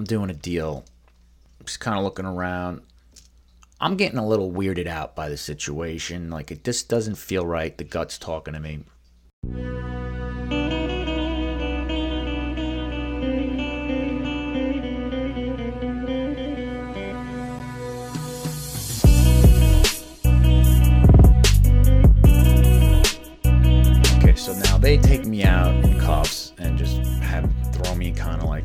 I'm doing a deal. Just kind of looking around. I'm getting a little weirded out by the situation. Like it just doesn't feel right. The gut's talking to me. Okay, so now they take me out in cuffs and just have throw me kind of like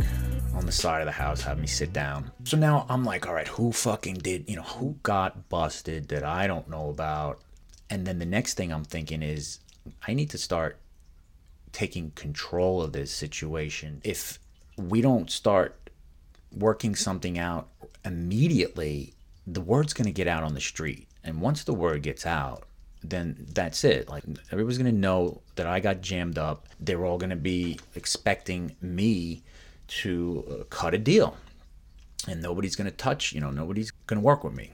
on the side of the house, have me sit down. So now I'm like, all right, who fucking did, you know, who got busted that I don't know about? And then the next thing I'm thinking is, I need to start taking control of this situation. If we don't start working something out immediately, the word's going to get out on the street. And once the word gets out, then that's it. Like everybody's to know that I got jammed up. They're all to be expecting me to uh, cut a deal. And nobody's going to touch, you know, nobody's going to work with me.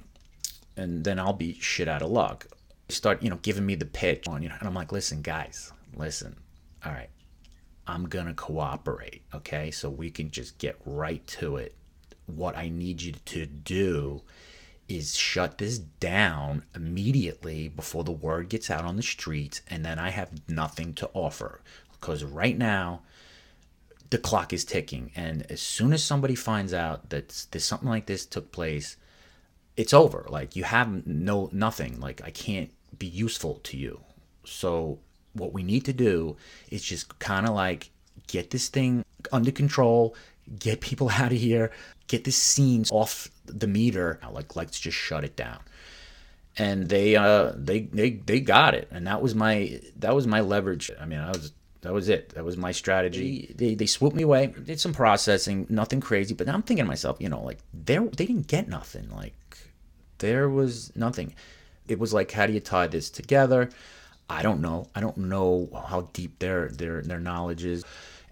And then I'll be shit out of luck. Start, you know, giving me the pitch on, you know, and I'm like, listen, guys, listen, all right, I'm gonna cooperate, okay? So we can just get right to it. What I need you to do is shut this down immediately before the word gets out on the streets, and then I have nothing to offer. Because right now, the clock is ticking, and as soon as somebody finds out that there's something like this took place, it's over. Like you have no nothing. Like I can't be useful to you. So what we need to do is just kind of like get this thing under control, get people out of here, get this scene off the meter. Like let's just shut it down. And they uh they they they got it. And that was my that was my leverage. I mean, I was that was it. That was my strategy. They, they swooped me away, did some processing, nothing crazy. But now I'm thinking to myself, you know, like they they didn't get nothing. Like there was nothing. It was like, how do you tie this together? I don't know. I don't know how deep their their their knowledge is,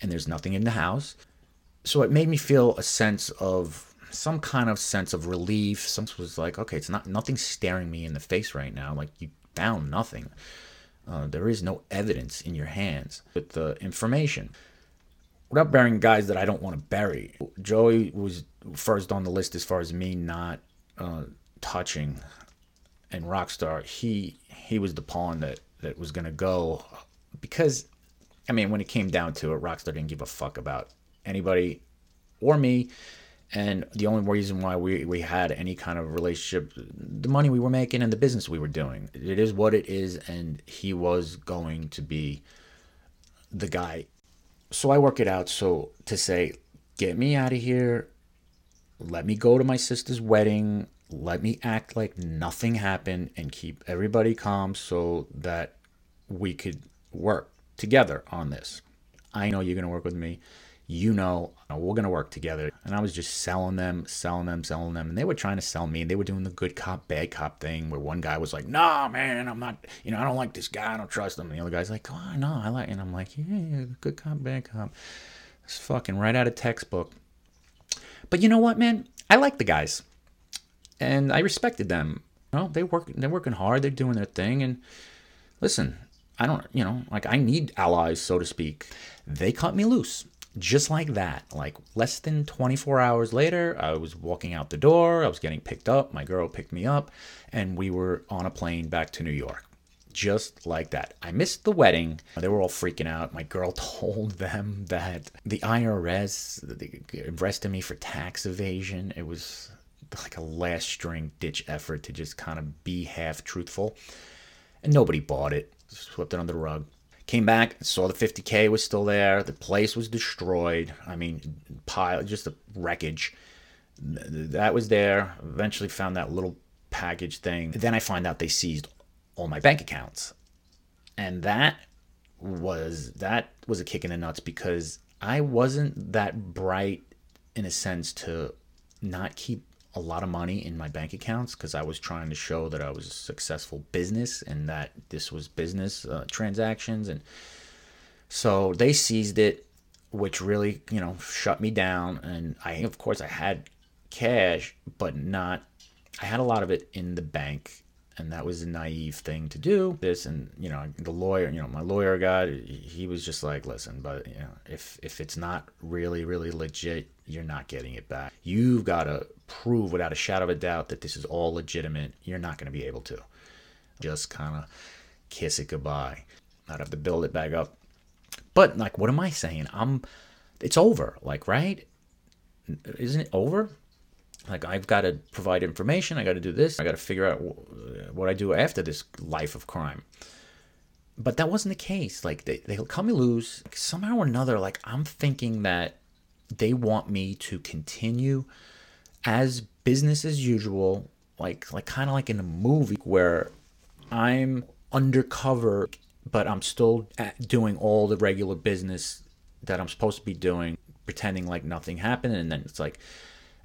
and there's nothing in the house. So it made me feel a sense of some kind of sense of relief. Some was like, okay, it's not nothing staring me in the face right now. Like you found nothing. Uh, there is no evidence in your hands with the information. Without burying guys that I don't want to bury, Joey was first on the list as far as me not uh, touching, and Rockstar he he was the pawn that that was gonna go because I mean when it came down to it, Rockstar didn't give a fuck about anybody or me. And the only reason why we, we had any kind of relationship, the money we were making and the business we were doing. It is what it is, and he was going to be the guy. So I work it out so to say, get me out of here, let me go to my sister's wedding, let me act like nothing happened and keep everybody calm so that we could work together on this. I know you're going to work with me. You know, we're going to work together. And I was just selling them, selling them, selling them. And they were trying to sell me. And they were doing the good cop, bad cop thing where one guy was like, nah, man, I'm not, you know, I don't like this guy. I don't trust him. And the other guy's like, oh, no, I like, and I'm like, yeah, good cop, bad cop. It's fucking right out of textbook. But you know what, man? I like the guys and I respected them. You know, they work they're working hard, they're doing their thing and listen, I don't, you know, like I need allies, so to speak. They cut me loose. Just like that. Like less than 24 hours later, I was walking out the door, I was getting picked up, my girl picked me up, and we were on a plane back to New York. Just like that. I missed the wedding. They were all freaking out. My girl told them that the IRS arrested me for tax evasion. It was like a last string ditch effort to just kind of be half truthful. And nobody bought it, swept it under the rug. Came back, saw the 50K was still there. The place was destroyed. I mean, pile, just a wreckage. That was there. Eventually found that little package thing. Then I find out they seized all my bank accounts. And that was that was a kick in the nuts because I wasn't that bright in a sense to not keep a lot of money in my bank accounts because I was trying to show that I was a successful business and that this was business uh, transactions. And so they seized it, which really, you know, shut me down. And I, of course, I had cash, but not, I had a lot of it in the bank. And that was a naive thing to do. This and you know the lawyer, you know my lawyer guy, he was just like, listen, but you know if if it's not really really legit, you're not getting it back. You've got to prove without a shadow of a doubt that this is all legitimate. You're not going to be able to. Just kind of kiss it goodbye. I'd have to build it back up. But like, what am I saying? I'm. It's over. Like, right? Isn't it over? Like I've got to provide information. I got to do this. I got to figure out what I do after this life of crime. But that wasn't the case. Like they they'll cut me loose somehow or another. Like I'm thinking that they want me to continue as business as usual. Like like kind of like in a movie where I'm undercover, but I'm still doing all the regular business that I'm supposed to be doing, pretending like nothing happened, and then it's like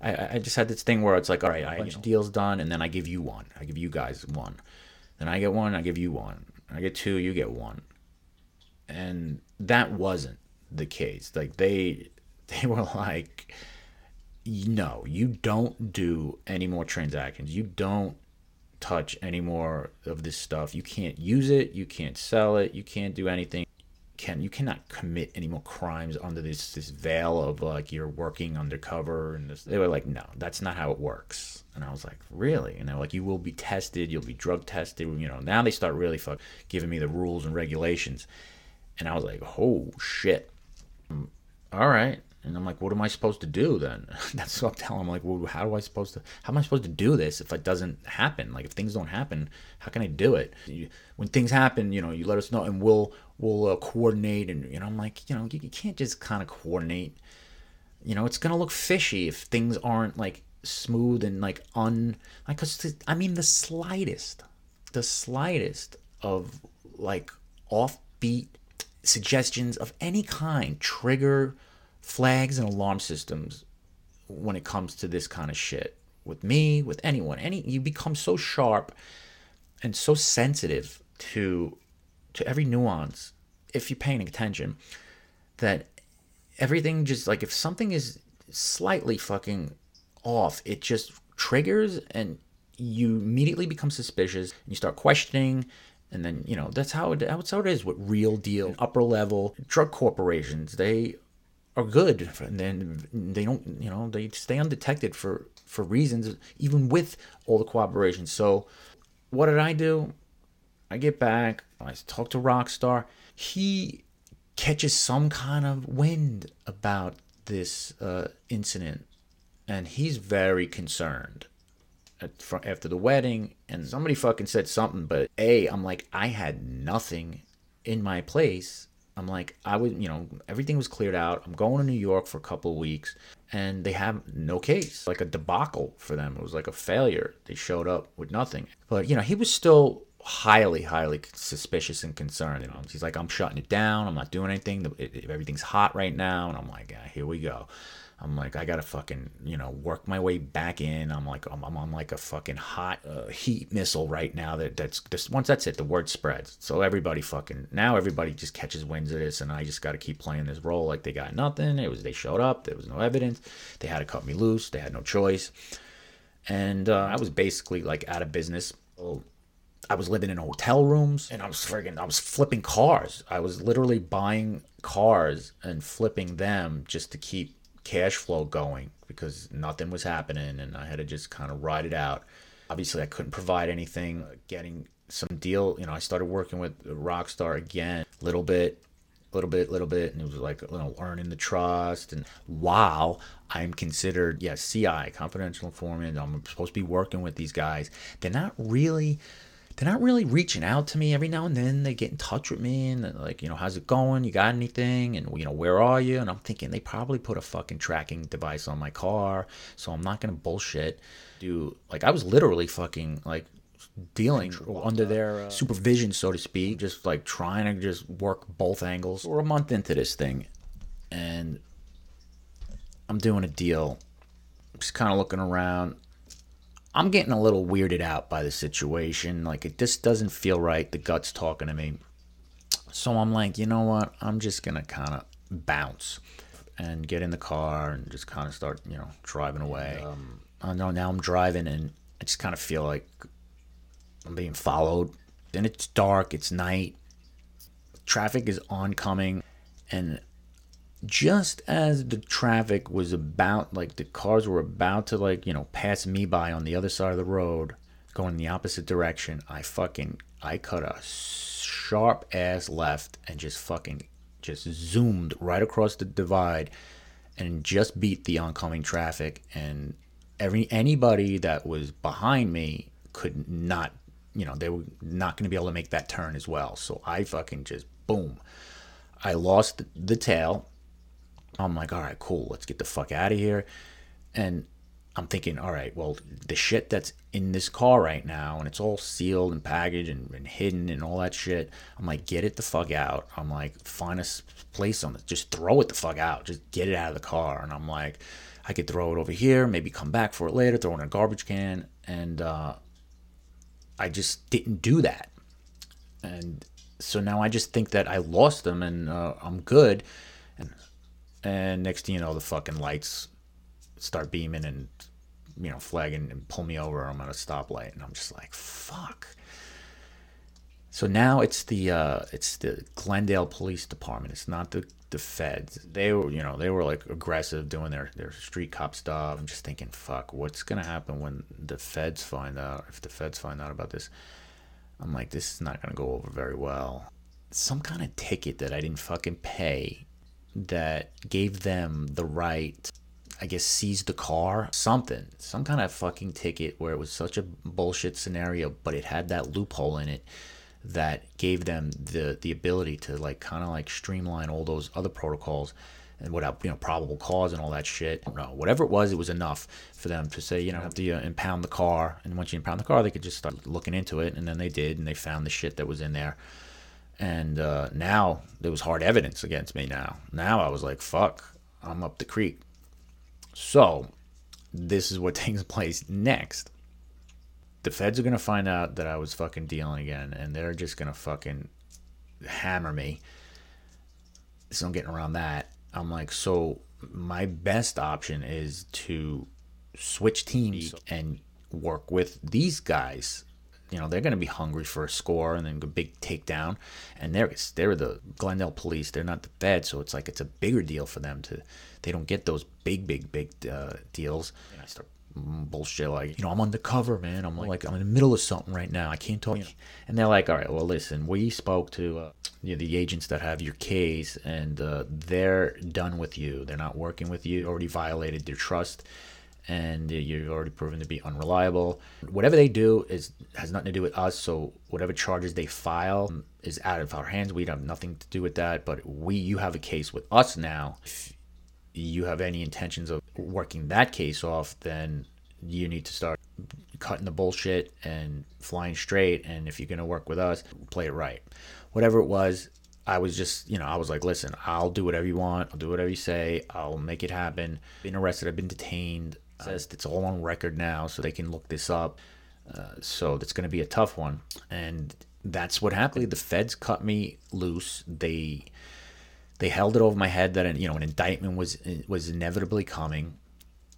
I, I just had this thing where it's like, all right, I of deals done, and then I give you one. I give you guys one. Then I get one, I give you one. I get two, you get one. And that wasn't the case. Like they they were like, no, you don't do any more transactions. You don't touch any more of this stuff. You can't use it. You can't sell it. You can't do anything can. You cannot commit any more crimes under this this veil of like you're working undercover and this they were like no that's not how it works. And i was like really? And they're like you will be tested you'll be drug tested you know. Now they start really fuck giving me the rules and regulations. And i was like oh shit. All right and I'm like, what am I supposed to do then? That's what I'm telling him. Like, well, how do I supposed to? How am I supposed to do this if it doesn't happen? Like, if things don't happen, how can I do it? You, when things happen, you know, you let us know, and we'll we'll uh, coordinate. And you know, I'm like, you know, you, you can't just kind of coordinate. You know, it's gonna look fishy if things aren't like smooth and like un like. Cause I mean, the slightest, the slightest of like offbeat suggestions of any kind trigger flags and alarm systems when it comes to this kind of shit with me with anyone. Any you become so sharp and so sensitive to to every nuance if you're paying attention that everything just like if something is slightly fucking off it just triggers and you immediately become suspicious and you start questioning and then you know that's how it that's how it is with real deal upper level drug corporations. They are good and then they don't you know they stay undetected for for reasons even with all the cooperation. So what did i do? I get back i talk to rockstar. He catches some kind of wind about this uh, incident and he's very concerned after the wedding and somebody fucking said something but a i'm like i had nothing in my place I'm like, I would, you know, everything was cleared out. I'm going to New York for a couple of weeks, and they have no case, like a debacle for them. It was like a failure. They showed up with nothing. But you know, he was still highly, highly suspicious and concerned. You know, he's like, I'm shutting it down. I'm not doing anything. If everything's hot right now, and I'm like, yeah, here we go. I'm like, I gotta fucking, you know, work my way back in. I'm like, I'm, I'm on like a fucking hot uh, heat missile right now. That that's just once that's it, the word spreads. So everybody fucking now everybody just catches winds of this, and I just got to keep playing this role like they got nothing. It was they showed up, there was no evidence. They had to cut me loose. They had no choice, and uh, I was basically like out of business. I was living in hotel rooms and I was friggin' I was flipping cars. I was literally buying cars and flipping them just to keep cash flow going because nothing was happening and I had to just kind of ride it out. Obviously, I couldn't provide anything. Uh, getting some deal, you know, I started working with Rockstar again, little bit, little bit, little bit, and it was like you know earning the trust. And while I'm considered, yes, yeah, CI, confidential informant, I'm supposed to be working with these guys. They're not really they're not really reaching out to me every now and then. They get in touch with me and like you know how's it going? You got anything? And you know where are you? And i'm thinking they probably put a fucking tracking device on my car so i'm not gonna bullshit do like i was literally fucking like dealing under their uh, supervision so to speak just like trying to just work both angles. We're a month into this thing and i'm doing a deal just kind of looking around I'm getting a little weirded out by the situation. Like it just doesn't feel right. The gut's talking to me. So I'm like, you know what? I'm just gonna kind of bounce and get in the car and just kind of start, you know, driving away. Um, I know now I'm driving and I just kind of feel like I'm being followed. Then it's dark, it's night. Traffic is oncoming. And just as the traffic was about, like the cars were about to, like, you know, pass me by on the other side of the road, going in the opposite direction, I fucking, I cut a sharp ass left and just fucking, just zoomed right across the divide and just beat the oncoming traffic. And every anybody that was behind me could not you know they were not going to be able to make that turn as well. So i fucking just boom. I lost the tail i'm like all right cool let's get the fuck out of here. And i'm thinking all right well the shit that's in this car right now and it's all sealed and packaged and, and hidden and all that shit i'm like get it the fuck out. I'm like find a place on it just throw it the fuck out. Just get it out of the car. And i'm like I could throw it over here, maybe come back for it later, throw it in a garbage can, and uh, I just didn't do that. And so now I just think that I lost them and uh, I'm good. And next thing you know, the fucking lights start beaming and you know flagging and pull me over. I'm at a stoplight, and I'm just like, fuck. So now it's the uh, it's the Glendale Police Department. It's not the the feds. They were you know they were like aggressive doing their their street cop stuff. I'm just thinking, fuck, what's gonna happen when the feds find out? If the feds find out about this, I'm like, this is not gonna go over very well. Some kind of ticket that I didn't fucking pay that gave them the right I guess seize the car, something, some kind of fucking ticket where it was such a bullshit scenario, but it had that loophole in it that gave them the the ability to like kind of like streamline all those other protocols and without you know probable cause and all that shit. No, whatever it was, it was enough for them to say you know have to uh, impound the car, and once you impound the car, they could just start looking into it, and then they did, and they found the shit that was in there. And uh, now there was hard evidence against me. Now, now I was like, fuck, I'm up the creek. So, this is what takes place next the feds are gonna find out that I was fucking dealing again, and they're just gonna fucking hammer me. So I'm getting around that. I'm like, so my best option is to switch teams and work with these guys. You know, they're going to be hungry for a score and then a big takedown. And they're they're the Glendale police. They're not the Fed, so it's like it's a bigger deal for them to. They don't get those big, big, big uh, deals. And I start bullshit like you know i'm undercover man i'm like i'm in the middle of something right now i can't talk and they're like all right well listen we spoke to uh, you know, the agents that have your case and uh, they're done with you they're not working with you already violated their trust and you're already proven to be unreliable whatever they do is has nothing to do with us so whatever charges they file is out of our hands we have nothing to do with that but we you have a case with us now if you have any intentions of working that case off, then you need to start cutting the bullshit and flying straight. And if you're going to work with us, play it right. Whatever it was, I was just, you know, I was like, listen, I'll do whatever you want. I'll do whatever you say. I'll make it happen. Been arrested. I've been detained. Says it's all on record now, so they can look this up. Uh, so that's going to be a tough one. And that's what happened. The feds cut me loose. They they held it over my head that you know an indictment was was inevitably coming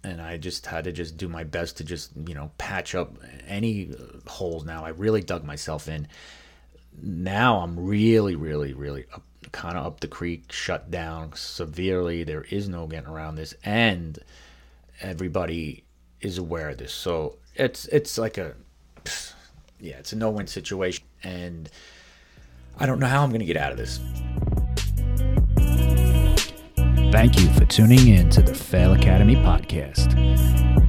and I just had to just do my best to just you know patch up any holes now I really dug myself in now I'm really really really kind of up the creek shut down severely there is no getting around this and everybody is aware of this. So it's it's like a yeah it's a no-win situation. And I don't know how I'm going to get out of this. Thank you for tuning in to the Fail Academy podcast.